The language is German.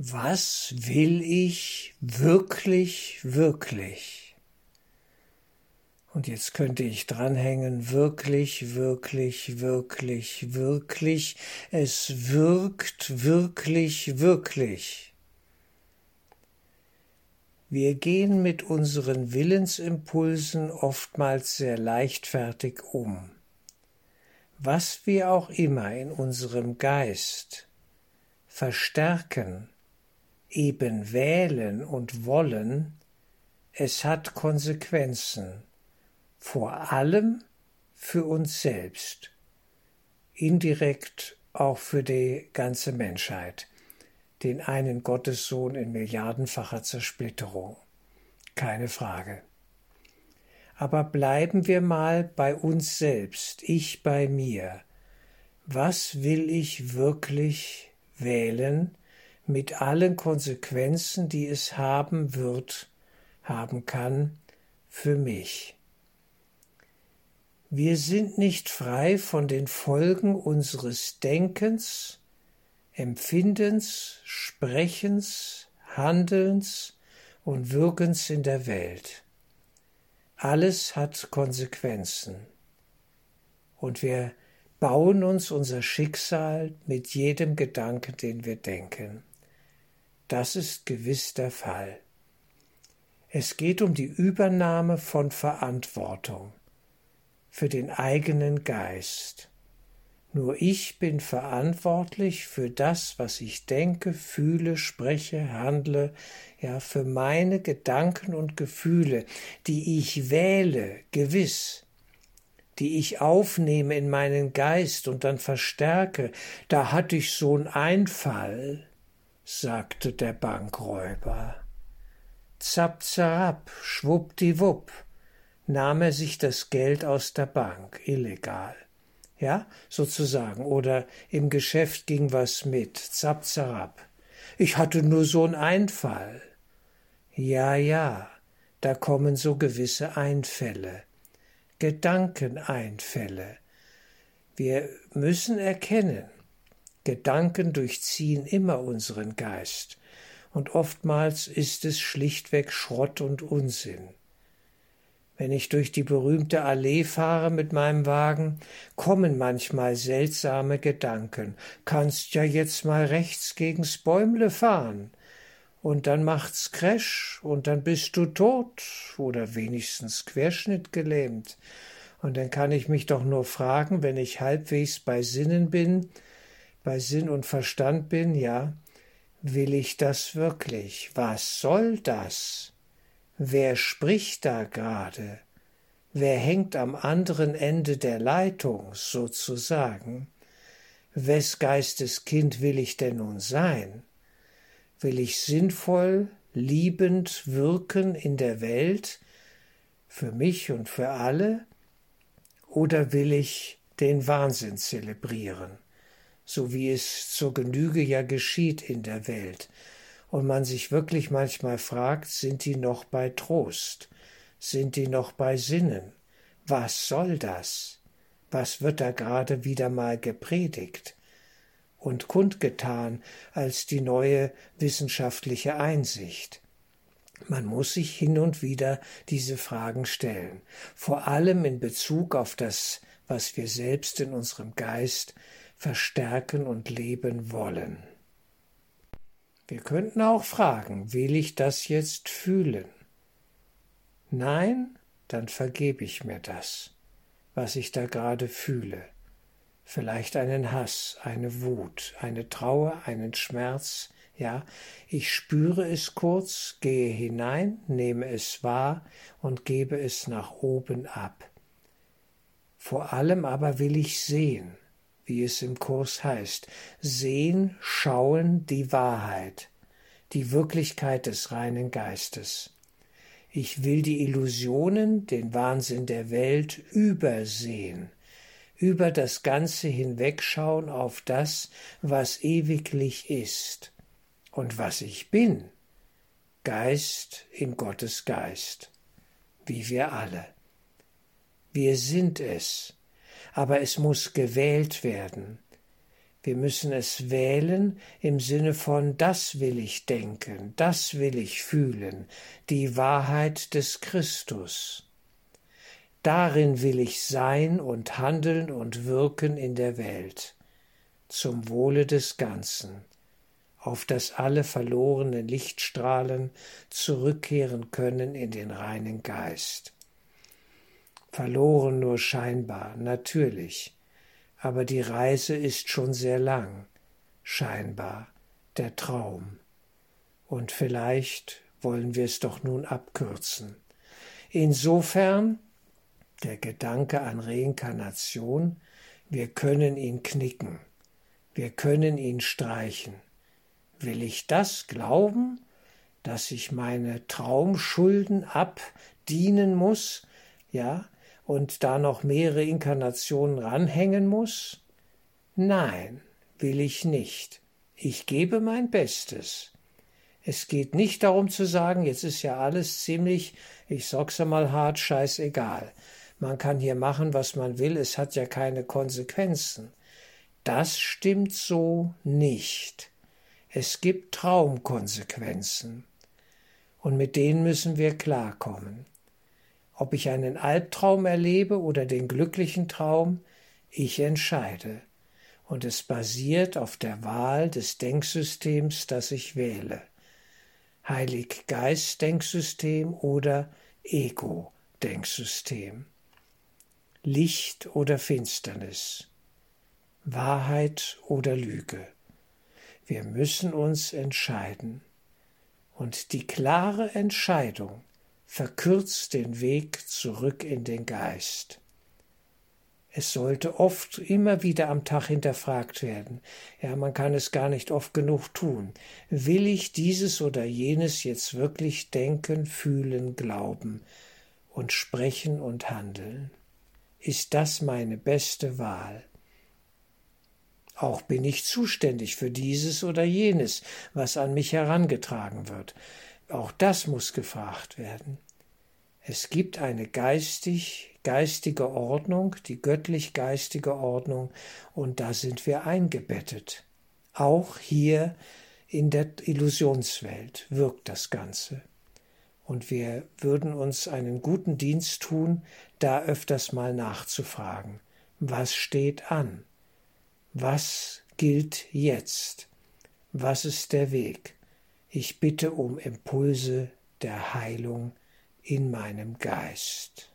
Was will ich wirklich, wirklich? Und jetzt könnte ich dranhängen, wirklich, wirklich, wirklich, wirklich. Es wirkt wirklich, wirklich. Wir gehen mit unseren Willensimpulsen oftmals sehr leichtfertig um. Was wir auch immer in unserem Geist verstärken, eben wählen und wollen, es hat Konsequenzen, vor allem für uns selbst, indirekt auch für die ganze Menschheit, den einen Gottessohn in milliardenfacher Zersplitterung. Keine Frage. Aber bleiben wir mal bei uns selbst, ich bei mir. Was will ich wirklich wählen, mit allen Konsequenzen, die es haben wird, haben kann für mich. Wir sind nicht frei von den Folgen unseres Denkens, Empfindens, Sprechens, Handelns und Wirkens in der Welt. Alles hat Konsequenzen. Und wir bauen uns unser Schicksal mit jedem Gedanken, den wir denken. Das ist gewiss der Fall. Es geht um die Übernahme von Verantwortung für den eigenen Geist. Nur ich bin verantwortlich für das, was ich denke, fühle, spreche, handle, ja für meine Gedanken und Gefühle, die ich wähle, gewiss, die ich aufnehme in meinen Geist und dann verstärke. Da hatte ich so'n Einfall, sagte der Bankräuber. Zapp, zapp, schwuppdiwupp, nahm er sich das Geld aus der Bank, illegal. Ja, sozusagen. Oder im Geschäft ging was mit, zapp, zapp. Ich hatte nur so'n Einfall. Ja, ja, da kommen so gewisse Einfälle, Gedankeneinfälle. Wir müssen erkennen, Gedanken durchziehen immer unseren Geist, und oftmals ist es schlichtweg Schrott und Unsinn. Wenn ich durch die berühmte Allee fahre mit meinem Wagen, kommen manchmal seltsame Gedanken. Kannst ja jetzt mal rechts gegens Bäumle fahren. Und dann macht's Crash und dann bist du tot oder wenigstens querschnittgelähmt. Und dann kann ich mich doch nur fragen, wenn ich halbwegs bei Sinnen bin, bei Sinn und Verstand bin, ja, will ich das wirklich? Was soll das? Wer spricht da gerade? Wer hängt am anderen Ende der Leitung, sozusagen? Wes Geistes Kind will ich denn nun sein? Will ich sinnvoll, liebend wirken in der Welt, für mich und für alle? Oder will ich den Wahnsinn zelebrieren? So wie es zur Genüge ja geschieht in der Welt, und man sich wirklich manchmal fragt, sind die noch bei Trost? Sind die noch bei Sinnen? Was soll das? Was wird da gerade wieder mal gepredigt und kundgetan als die neue wissenschaftliche Einsicht? Man muss sich hin und wieder diese Fragen stellen, vor allem in Bezug auf das, was wir selbst in unserem Geist verstärken und leben wollen. Wir könnten auch fragen, will ich das jetzt fühlen? Nein, dann vergebe ich mir das, was ich da gerade fühle. Vielleicht einen Hass, eine Wut, eine Trauer, einen Schmerz, ja, ich spüre es kurz, gehe hinein, nehme es wahr und gebe es nach oben ab. Vor allem aber will ich sehen, wie es im Kurs heißt. Sehen, schauen die Wahrheit, die Wirklichkeit des reinen Geistes. Ich will die Illusionen, den Wahnsinn der Welt übersehen, über das Ganze hinwegschauen auf das, was ewiglich ist und was ich bin. Geist in Gottes Geist, wie wir alle. Wir sind es, aber es muss gewählt werden. Wir müssen es wählen im Sinne von das will ich denken, das will ich fühlen, die Wahrheit des Christus. Darin will ich sein und handeln und wirken in der Welt, zum Wohle des Ganzen, auf dass alle verlorenen Lichtstrahlen zurückkehren können in den reinen Geist. Verloren nur scheinbar, natürlich, aber die Reise ist schon sehr lang, scheinbar, der Traum. Und vielleicht wollen wir es doch nun abkürzen. Insofern der Gedanke an Reinkarnation, wir können ihn knicken, wir können ihn streichen. Will ich das glauben, dass ich meine Traumschulden abdienen muss, ja, und da noch mehrere Inkarnationen ranhängen muss? Nein, will ich nicht. Ich gebe mein Bestes. Es geht nicht darum zu sagen, jetzt ist ja alles ziemlich, ich sag's einmal hart, scheißegal man kann hier machen, was man will, es hat ja keine Konsequenzen. Das stimmt so nicht. Es gibt Traumkonsequenzen. Und mit denen müssen wir klarkommen. Ob ich einen Albtraum erlebe oder den glücklichen Traum, ich entscheide. Und es basiert auf der Wahl des Denksystems, das ich wähle. Heilig Geist Denksystem oder Ego Denksystem. Licht oder Finsternis, Wahrheit oder Lüge. Wir müssen uns entscheiden. Und die klare Entscheidung verkürzt den Weg zurück in den Geist. Es sollte oft immer wieder am Tag hinterfragt werden. Ja, man kann es gar nicht oft genug tun. Will ich dieses oder jenes jetzt wirklich denken, fühlen, glauben und sprechen und handeln? ist das meine beste Wahl. Auch bin ich zuständig für dieses oder jenes, was an mich herangetragen wird. Auch das muss gefragt werden. Es gibt eine geistig, geistige Ordnung, die göttlich geistige Ordnung, und da sind wir eingebettet. Auch hier in der Illusionswelt wirkt das Ganze. Und wir würden uns einen guten Dienst tun, da öfters mal nachzufragen. Was steht an? Was gilt jetzt? Was ist der Weg? Ich bitte um Impulse der Heilung in meinem Geist.